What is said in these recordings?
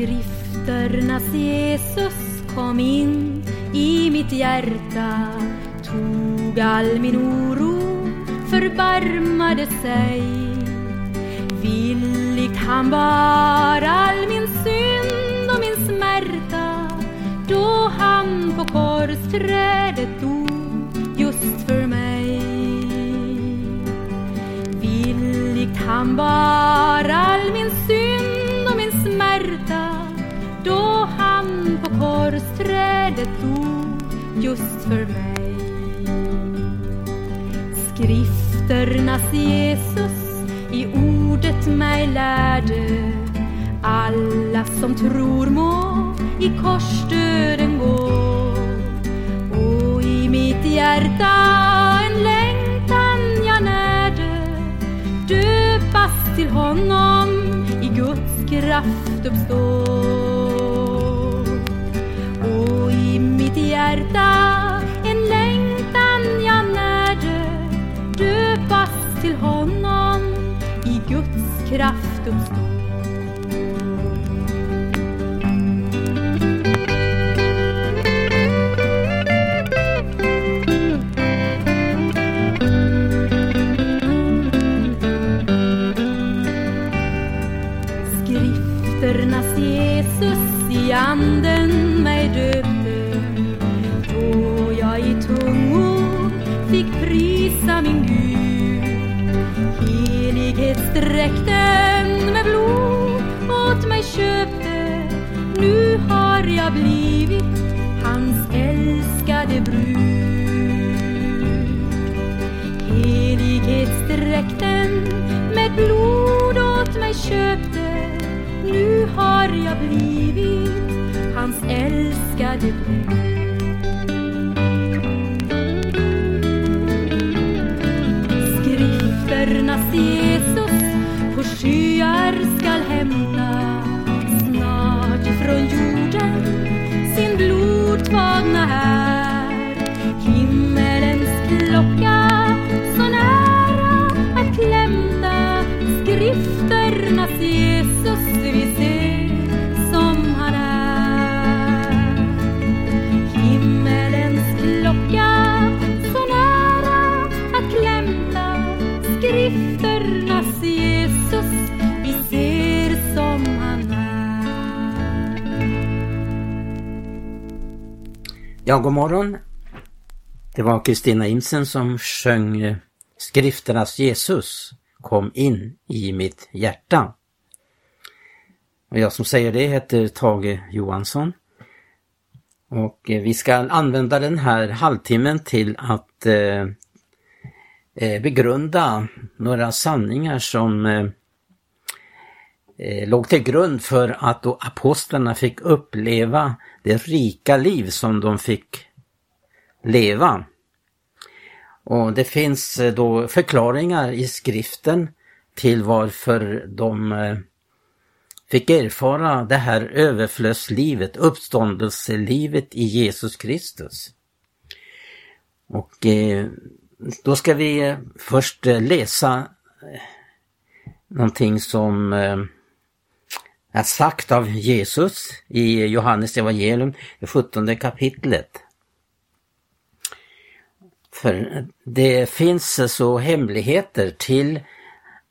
Skrifternas Jesus kom in i mitt hjärta tog all min oro, förbarmade sig. Villigt han bar all min synd och min smärta då han på korsträdet dog just för mig. Villigt han bar all Skrifternas Jesus i ordet mig lärde. Alla som tror må i korsdöden gå. Och i mitt hjärta en längtan jag närde. Döpas till honom i Guds kraft uppstå och i mitt hjärta kraft uppstå Skrifternas Jesus i anden mig döpt. Helighetsdräkten med blod åt mig köpte. Nu har jag blivit hans älskade brud. Helighetsdräkten med blod åt mig köpte. Nu har jag blivit hans älskade brud. Skrifterna ses skyar skall hämta. Ja, god morgon. Det var Kristina Imsen som sjöng eh, Skrifternas Jesus kom in i mitt hjärta. Och jag som säger det heter Tage Johansson. Och eh, vi ska använda den här halvtimmen till att eh, eh, begrunda några sanningar som eh, eh, låg till grund för att då apostlarna fick uppleva det rika liv som de fick leva. Och det finns eh, då förklaringar i skriften till varför de eh, fick erfara det här överflödslivet, uppståndelselivet i Jesus Kristus. Och eh, då ska vi först läsa någonting som eh, är sagt av Jesus i Johannes evangelium, det 17 kapitlet. För det finns så hemligheter till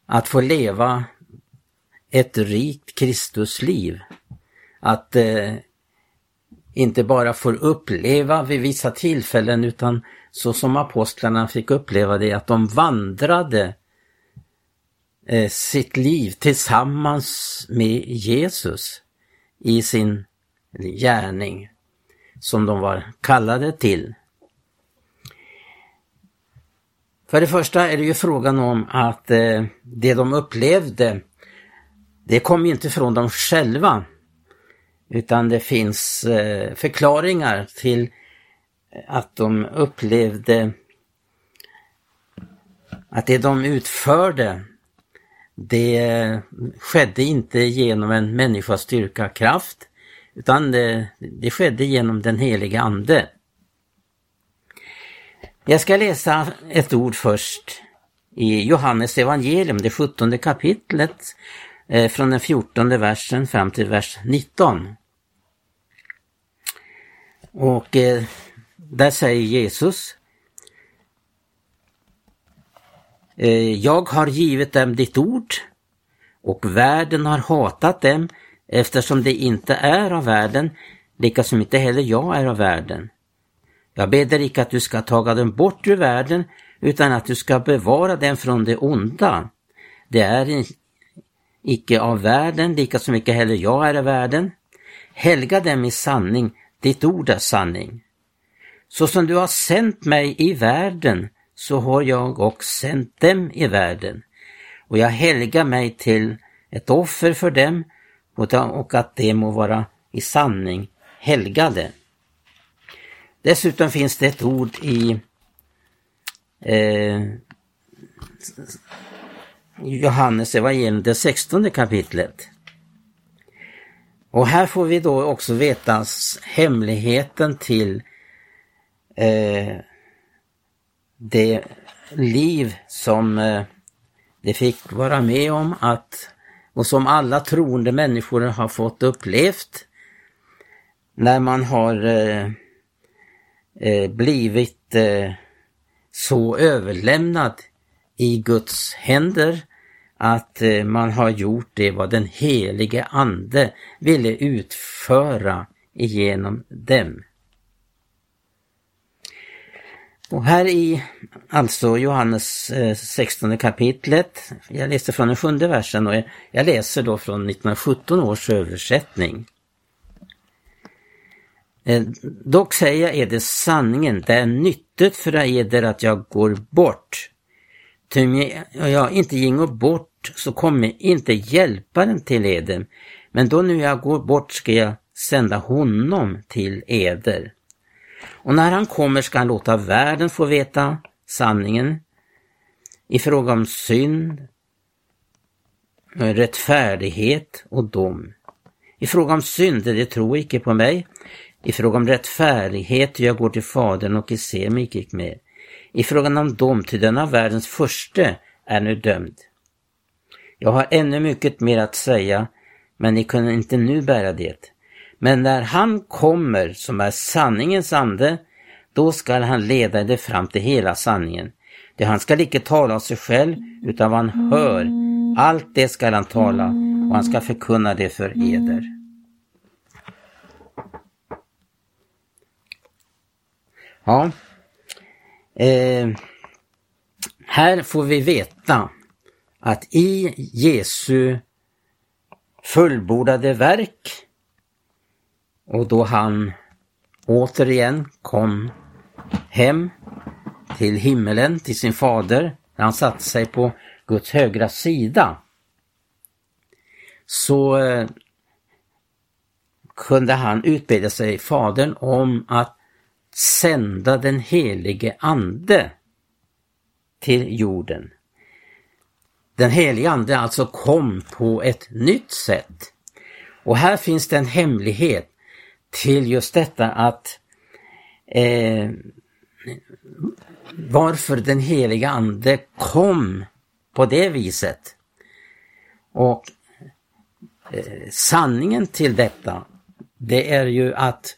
att få leva ett rikt Kristusliv. Att eh, inte bara få uppleva vid vissa tillfällen utan så som apostlarna fick uppleva det att de vandrade Eh, sitt liv tillsammans med Jesus i sin gärning som de var kallade till. För det första är det ju frågan om att eh, det de upplevde, det kom ju inte från dem själva. Utan det finns eh, förklaringar till att de upplevde att det de utförde, det skedde inte genom en människas styrka kraft, utan det, det skedde genom den helige Ande. Jag ska läsa ett ord först i Johannes evangelium, det 17 kapitlet, eh, från den fjortonde versen fram till vers 19. Och eh, där säger Jesus eh, Eh, jag har givit dem ditt ord och världen har hatat dem eftersom det inte är av världen, lika som inte heller jag är av världen. Jag ber icke att du ska taga dem bort ur världen, utan att du ska bevara dem från det onda. Det är icke av världen, lika som icke heller jag är av världen. Helga dem i sanning, ditt ord är sanning. Så som du har sänt mig i världen, så har jag också sänt dem i världen. Och jag helgar mig till ett offer för dem och att de må vara i sanning helgade. Dessutom finns det ett ord i eh, Johannes evangelium, det 16 kapitlet. Och här får vi då också veta hemligheten till eh, det liv som de det fick vara med om att och som alla troende människor har fått upplevt när man har eh, eh, blivit eh, så överlämnad i Guds händer att eh, man har gjort det vad den helige Ande ville utföra igenom dem. Och här i alltså Johannes eh, 16 kapitlet, jag läste från den sjunde versen och jag läser då från 1917 års översättning. Eh, dock säger jag eder sanningen, det är nyttigt för eder att jag går bort. Ty om jag inte gingo bort så kommer inte hjälparen till eder, men då nu jag går bort ska jag sända honom till eder. Och när han kommer ska han låta världen få veta sanningen i fråga om synd, rättfärdighet och dom. I fråga om synd, det tror icke på mig. I fråga om rättfärdighet, jag går till Fadern och i ser mig icke mer. I frågan om dom, till denna världens första är nu dömd. Jag har ännu mycket mer att säga, men ni kunde inte nu bära det. Men när han kommer som är sanningens ande, då skall han leda dig fram till hela sanningen. Det han skall icke tala av sig själv, utan vad han hör, allt det skall han tala och han ska förkunna det för eder. Ja, eh, här får vi veta att i Jesu fullbordade verk och då han återigen kom hem till himmelen, till sin fader, när han satte sig på Guds högra sida, så eh, kunde han utbilda sig Fadern om att sända den helige Ande till jorden. Den helige Ande alltså kom på ett nytt sätt. Och här finns det en hemlighet till just detta att eh, varför den heliga Ande kom på det viset. Och eh, sanningen till detta, det är ju att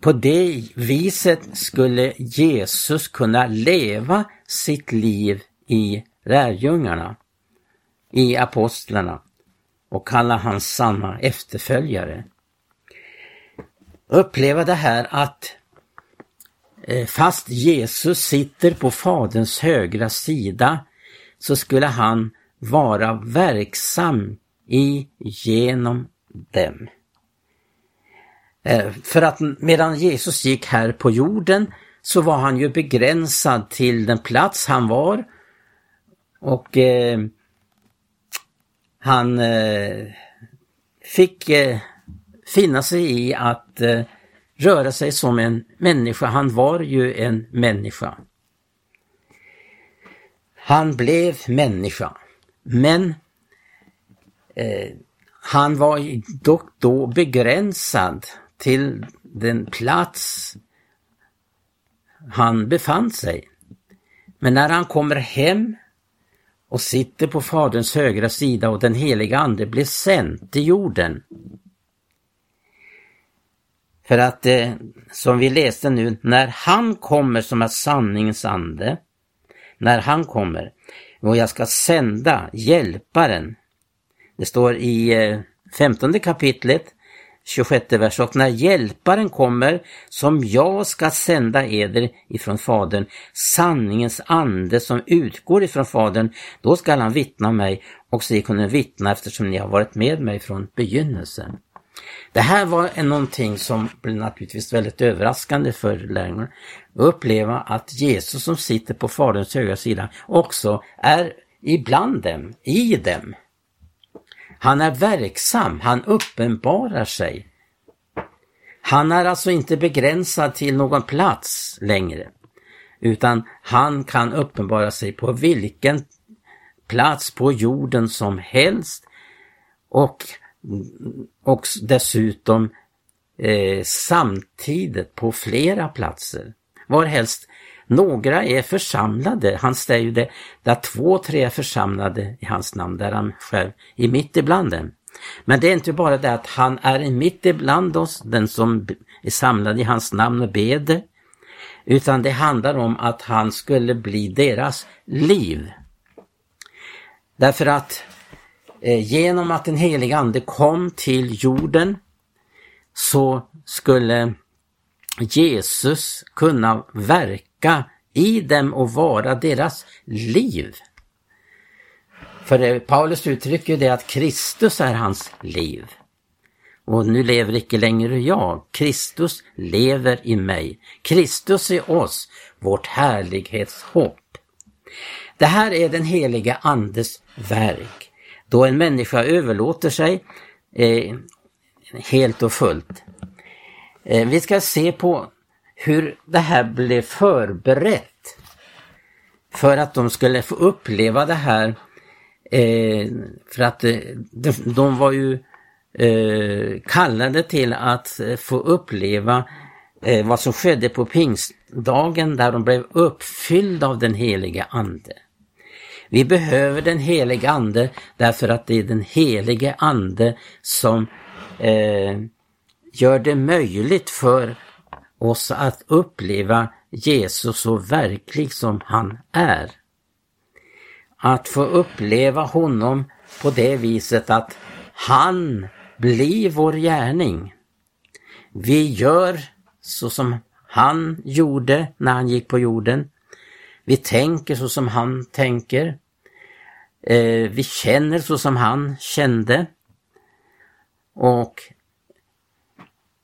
på det viset skulle Jesus kunna leva sitt liv i lärjungarna, i apostlarna och kalla hans sanna efterföljare uppleva det här att eh, fast Jesus sitter på Faderns högra sida så skulle han vara verksam i genom dem. Eh, för att medan Jesus gick här på jorden så var han ju begränsad till den plats han var och eh, han eh, fick eh, finna sig i att eh, röra sig som en människa. Han var ju en människa. Han blev människa. Men eh, han var dock då begränsad till den plats han befann sig. Men när han kommer hem och sitter på Faderns högra sida och den heliga Ande blir sänd till jorden. För att, eh, som vi läste nu, när han kommer som är sanningens ande, när han kommer, och jag ska sända hjälparen. Det står i eh, femtonde kapitlet 26 vers. Och när hjälparen kommer, som jag ska sända eder ifrån Fadern, sanningens ande som utgår ifrån Fadern, då skall han vittna mig och så kunna vittna eftersom ni har varit med mig från begynnelsen. Det här var någonting som blev naturligtvis väldigt överraskande för lärjungarna. Att uppleva att Jesus som sitter på Faderns högra sida också är ibland dem, i dem. Han är verksam, han uppenbarar sig. Han är alltså inte begränsad till någon plats längre, utan han kan uppenbara sig på vilken plats på jorden som helst och, och dessutom eh, samtidigt på flera platser. Var helst några är församlade, han säger ju det, där två, tre är församlade i hans namn, där han själv är mitt ibland dem. Men det är inte bara det att han är mitt ibland oss, den som är samlad i hans namn och beder, utan det handlar om att han skulle bli deras liv. Därför att Eh, genom att den heliga Ande kom till jorden så skulle Jesus kunna verka i dem och vara deras liv. För eh, Paulus uttrycker det att Kristus är hans liv. Och nu lever icke längre jag, Kristus lever i mig. Kristus i oss, vårt härlighetshopp. Det här är den heliga Andes verk, då en människa överlåter sig eh, helt och fullt. Eh, vi ska se på hur det här blev förberett för att de skulle få uppleva det här. Eh, för att eh, de, de, var ju eh, kallade till att eh, få uppleva eh, vad som skedde på pingstdagen där de blev uppfyllda av den heliga Ande. Vi behöver den helige Ande därför att det är den helige Ande som eh, gör det möjligt för oss att uppleva Jesus så verklig som han är. Att få uppleva honom på det viset att han blir vår gärning. Vi gör så som han gjorde när han gick på jorden. Vi tänker så som han tänker. Eh, vi känner så som han kände. Och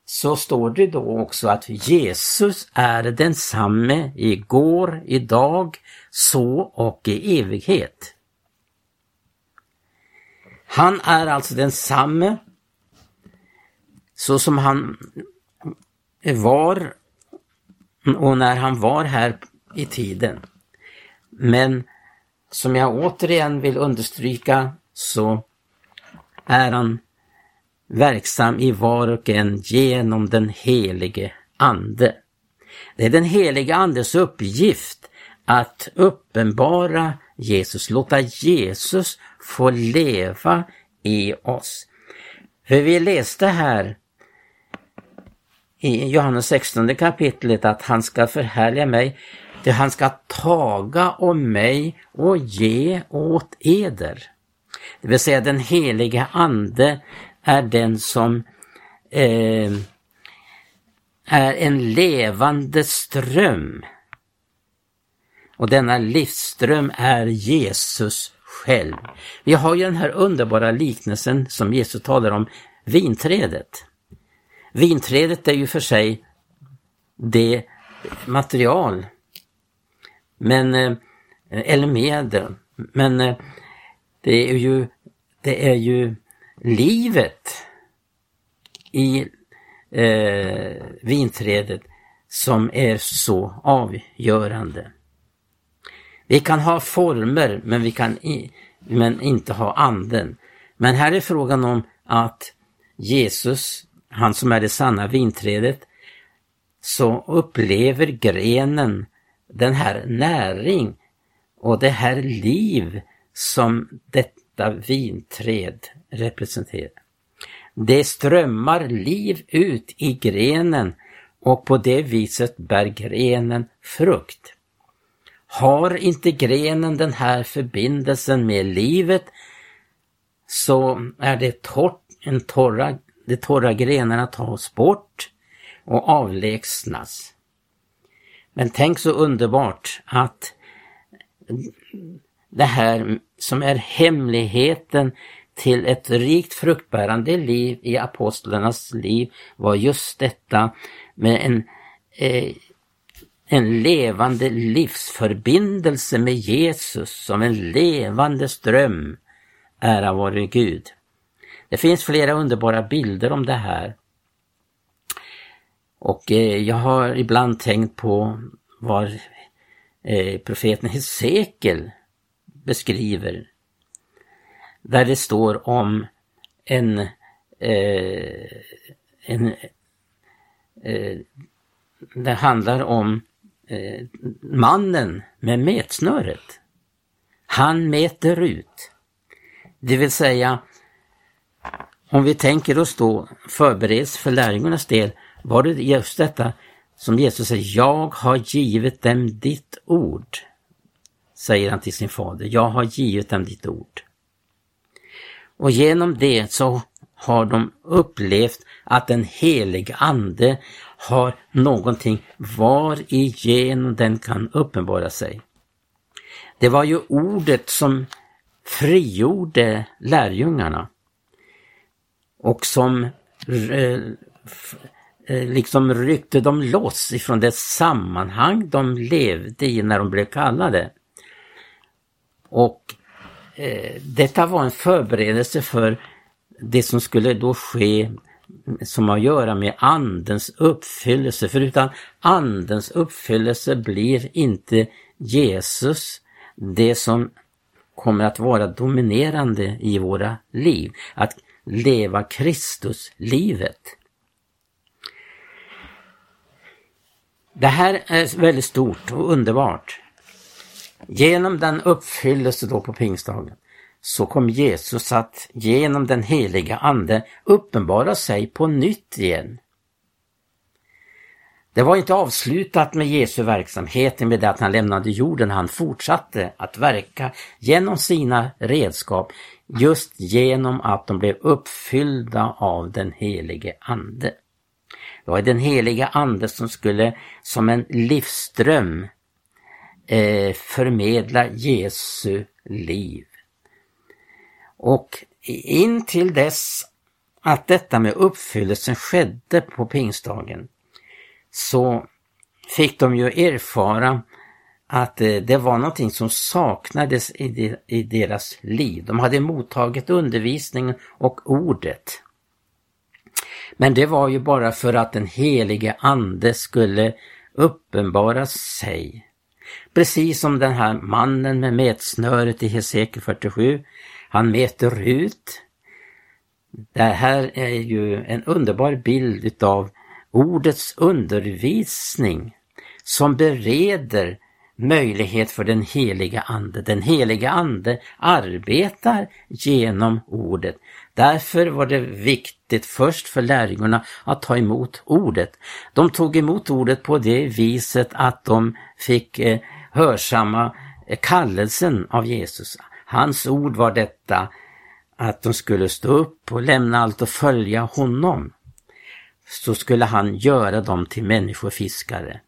så står det då också att Jesus är densamme igår, idag, så och i evighet. Han är alltså densamme så som han var och när han var här i tiden. Men som jag återigen vill understryka så är han verksam i var och en genom den helige Ande. Det är den helige Andes uppgift att uppenbara Jesus, låta Jesus få leva i oss. För vi läste här i Johannes 16 kapitlet att han ska förhärliga mig, det han ska taga om mig och ge åt eder. Det vill säga den helige Ande är den som eh, är en levande ström. Och denna livsström är Jesus själv. Vi har ju den här underbara liknelsen som Jesus talar om, vinträdet. Vinträdet är ju för sig det material, men, eh, eller medel, men eh, det är ju, det är ju livet i eh, vinträdet som är så avgörande. Vi kan ha former men vi kan i, men inte ha anden. Men här är frågan om att Jesus, han som är det sanna vinträdet, så upplever grenen den här näring och det här liv som detta vinträd representerar. Det strömmar liv ut i grenen och på det viset bär grenen frukt. Har inte grenen den här förbindelsen med livet så är det torrt, en torra, de torra grenarna tas bort och avlägsnas. Men tänk så underbart att det här som är hemligheten till ett rikt fruktbärande liv i apostlarnas liv var just detta med en, eh, en levande livsförbindelse med Jesus som en levande ström. Ära vare Gud. Det finns flera underbara bilder om det här. Och eh, jag har ibland tänkt på vad eh, profeten Hesekiel beskriver. Där det står om en, eh, en eh, det handlar om eh, mannen med metsnöret. Han mäter ut. Det vill säga, om vi tänker oss då förbereds för lärjungarnas del, var det just detta som Jesus säger, jag har givit dem ditt ord. Säger han till sin fader, jag har givit dem ditt ord. Och genom det så har de upplevt att den helige Ande har någonting var igenom den kan uppenbara sig. Det var ju ordet som frigjorde lärjungarna och som eh, Eh, liksom ryckte de loss ifrån det sammanhang de levde i när de blev kallade. Och eh, detta var en förberedelse för det som skulle då ske som har att göra med andens uppfyllelse. För utan andens uppfyllelse blir inte Jesus det som kommer att vara dominerande i våra liv. Att leva Kristuslivet. Det här är väldigt stort och underbart. Genom den uppfyllelse då på pingstdagen så kom Jesus att genom den heliga Ande uppenbara sig på nytt igen. Det var inte avslutat med Jesu verksamhet med det att han lämnade jorden. Han fortsatte att verka genom sina redskap just genom att de blev uppfyllda av den helige Ande. Det var den heliga Ande som skulle som en livsström eh, förmedla Jesu liv. Och in till dess att detta med uppfyllelsen skedde på pingstdagen så fick de ju erfara att eh, det var någonting som saknades i deras liv. De hade mottagit undervisningen och ordet. Men det var ju bara för att den helige ande skulle uppenbara sig. Precis som den här mannen med mätsnöret i Hesekiel 47 han mäter ut. Det här är ju en underbar bild utav ordets undervisning som bereder möjlighet för den heliga Ande. Den heliga Ande arbetar genom ordet. Därför var det viktigt först för lärjungarna att ta emot ordet. De tog emot ordet på det viset att de fick eh, hörsamma eh, kallelsen av Jesus. Hans ord var detta att de skulle stå upp och lämna allt och följa honom. Så skulle han göra dem till människofiskare.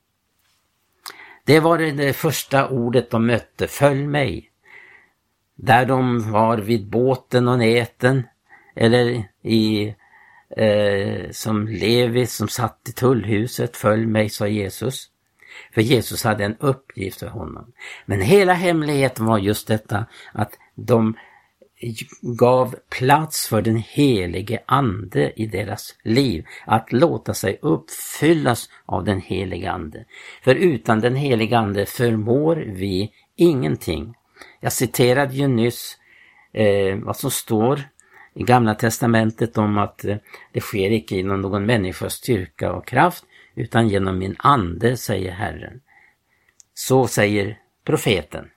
Det var det första ordet de mötte, följ mig. Där de var vid båten och näten eller i eh, som Levi som satt i tullhuset, följ mig, sa Jesus. För Jesus hade en uppgift för honom. Men hela hemligheten var just detta att de gav plats för den helige Ande i deras liv, att låta sig uppfyllas av den helige Ande. För utan den helige Ande förmår vi ingenting. Jag citerade ju nyss eh, vad som står i Gamla Testamentet om att eh, det sker icke genom någon människas styrka och kraft utan genom min ande, säger Herren. Så säger profeten.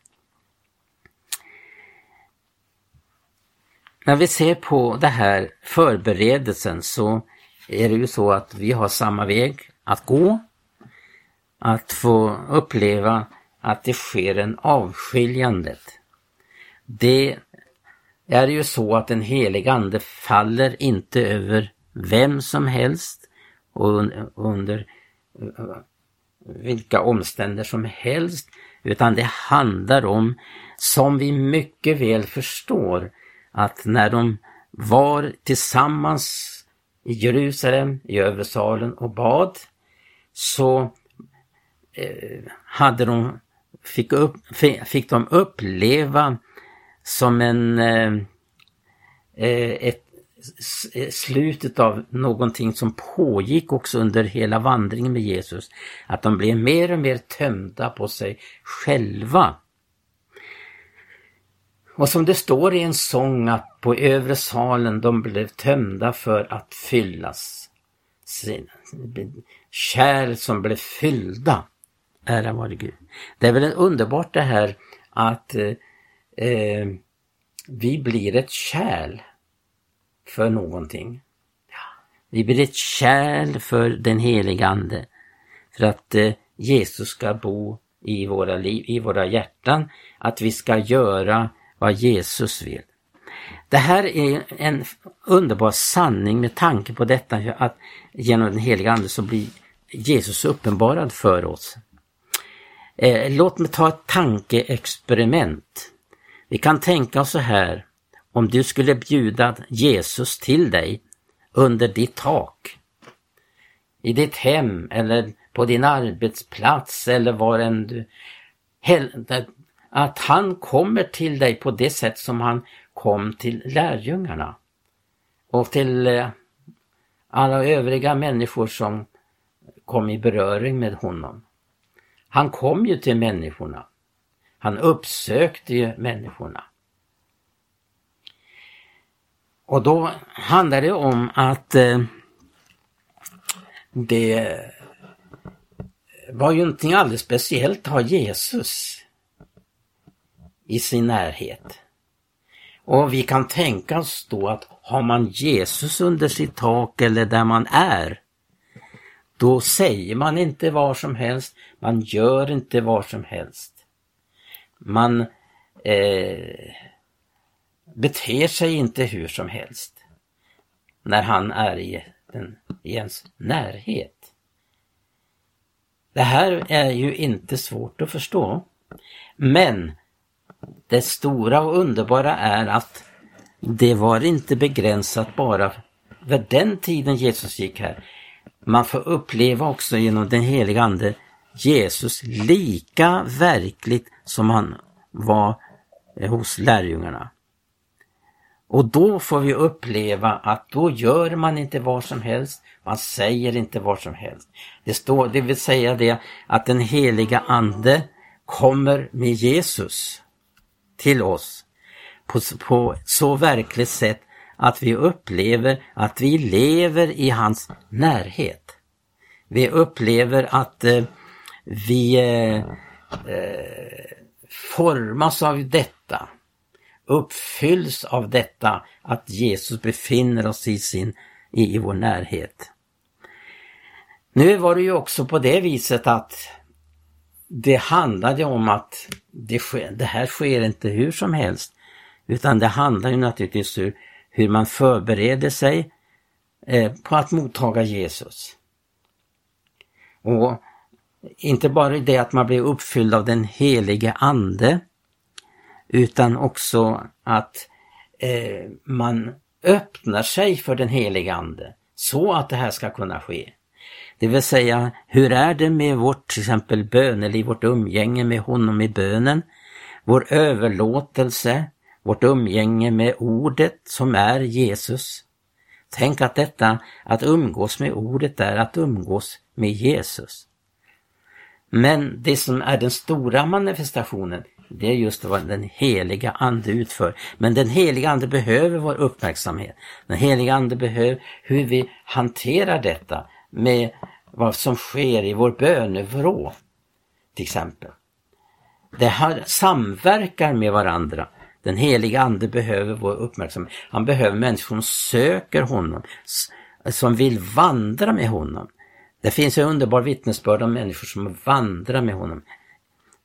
när vi ser på det här förberedelsen så är det ju så att vi har samma väg att gå. Att få uppleva att det sker en avskiljandet. Det är det ju så att den heliga Ande faller inte över vem som helst och under vilka omständigheter som helst, utan det handlar om, som vi mycket väl förstår, att när de var tillsammans i Jerusalem, i övre salen och bad, så eh, hade de, fick, upp, fick de uppleva som en eh, eh ett eh, slutet av någonting som pågick också under hela vandringen med Jesus. Att de blev mer och mer tömda på sig själva. Och som det står i en sång att på övre salen de blev tömda för att fyllas. Kärl som blev fyllda. Ära vare Gud. Det är väl underbart det här att eh, eh, vi blir ett kärl för någonting. Vi blir ett kärl för den heliga Ande. För att eh, Jesus ska bo i våra liv, i våra hjärtan. Att vi ska göra vad Jesus vill. Det här är en underbar sanning med tanke på detta att genom den heliga Ande så blir Jesus uppenbarad för oss. Eh, låt mig ta ett tankeexperiment. Vi kan tänka oss så här, om du skulle bjuda Jesus till dig under ditt tak, i ditt hem eller på din arbetsplats eller var än du att han kommer till dig på det sätt som han kom till lärjungarna och till eh, alla övriga människor som kom i beröring med honom. Han kom ju till människorna. Han uppsökte ju människorna. Och då handlar det om att eh, det var ju någonting alldeles speciellt att ha Jesus i sin närhet. Och vi kan tänka oss då att har man Jesus under sitt tak eller där man är, då säger man inte vad som helst, man gör inte vad som helst. Man eh, beter sig inte hur som helst när han är i, den, i ens närhet. Det här är ju inte svårt att förstå. Men det stora och underbara är att det var inte begränsat bara vid den tiden Jesus gick här. Man får uppleva också genom den heliga Ande Jesus lika verkligt som han var eh, hos lärjungarna. Och då får vi uppleva att då gör man inte vad som helst, man säger inte vad som helst. Det, står, det vill säga det att den heliga Ande kommer med Jesus till oss på, på så verkligt sätt att vi upplever att vi lever i hans närhet. Vi upplever att eh, vi eh, eh, formas av detta, uppfylls av detta att Jesus befinner oss i, sin, i, i vår närhet. Nu var det ju också på det viset att det handlade om att det, sker, det här sker inte hur som helst. Utan det handlar ju naturligtvis hur, hur man förbereder sig eh, på att mottaga Jesus. Och inte bara det att man blir uppfylld av den helige Ande, utan också att eh, man öppnar sig för den helige Ande så att det här ska kunna ske. Det vill säga, hur är det med vårt till exempel böneliv, vårt umgänge med honom i bönen, vår överlåtelse, vårt umgänge med ordet som är Jesus. Tänk att detta, att umgås med ordet är att umgås med Jesus. Men det som är den stora manifestationen, det är just vad den heliga Ande utför. Men den heliga Ande behöver vår uppmärksamhet. Den heliga Ande behöver hur vi hanterar detta med vad som sker i vår bönevrå till exempel. Det här samverkar med varandra. Den heliga Ande behöver vår uppmärksamhet. Han behöver människor som söker honom, som vill vandra med honom. Det finns en underbar vittnesbörd om människor som vandrar med honom.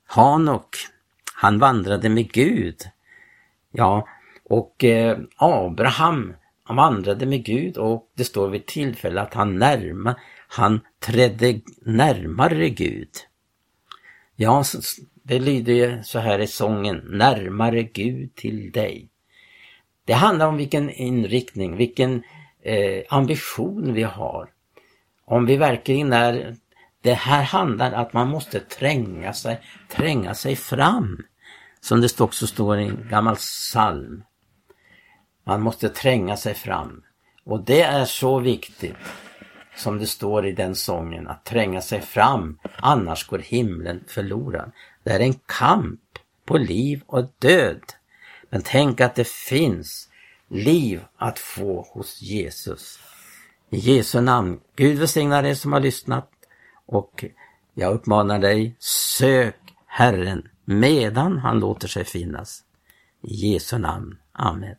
Hanok, han vandrade med Gud. Ja, och eh, Abraham, han vandrade med Gud och det står vid tillfälle att han närma, han trädde närmare Gud. Ja, det lyder ju så här i sången, närmare Gud till dig. Det handlar om vilken inriktning, vilken eh, ambition vi har. Om vi verkligen är, det här handlar om att man måste tränga sig, tränga sig fram. Som det också står i en gammal psalm. Man måste tränga sig fram. Och det är så viktigt som det står i den sången, att tränga sig fram, annars går himlen förlorad. Det är en kamp på liv och död. Men tänk att det finns liv att få hos Jesus. I Jesu namn. Gud välsigna dig som har lyssnat och jag uppmanar dig, sök Herren medan han låter sig finnas. I Jesu namn. Amen.